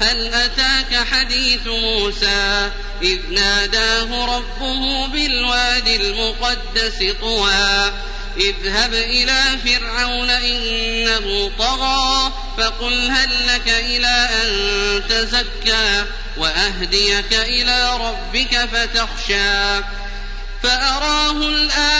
هل أتاك حديث موسى إذ ناداه ربه بالواد المقدس طوى اذهب إلى فرعون إنه طغى فقل هل لك إلى أن تزكى وأهديك إلى ربك فتخشى فأراه الآية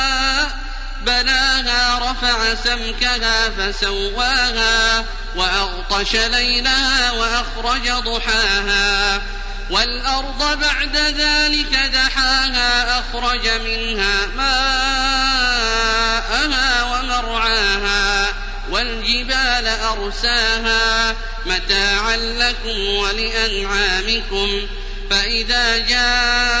بناها رفع سمكها فسواها وأغطش ليلها وأخرج ضحاها. والأرض بعد ذلك دحاها أخرج منها ماءها ومرعاها. والجبال أرساها متاعا لكم ولأنعامكم. فإذا جاءت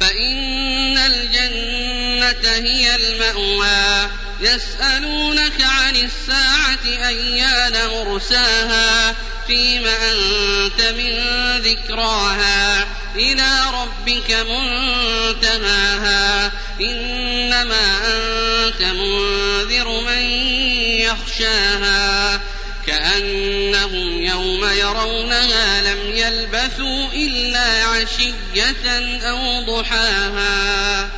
فإن الجنة هي المأوى. يسألونك عن الساعة أيان مرساها. فيم أنت من ذكراها. إلى ربك منتهاها. إنما أنت منذر من يخشاها. يوم يرونها لم يلبثوا إلا عشية أو ضحاها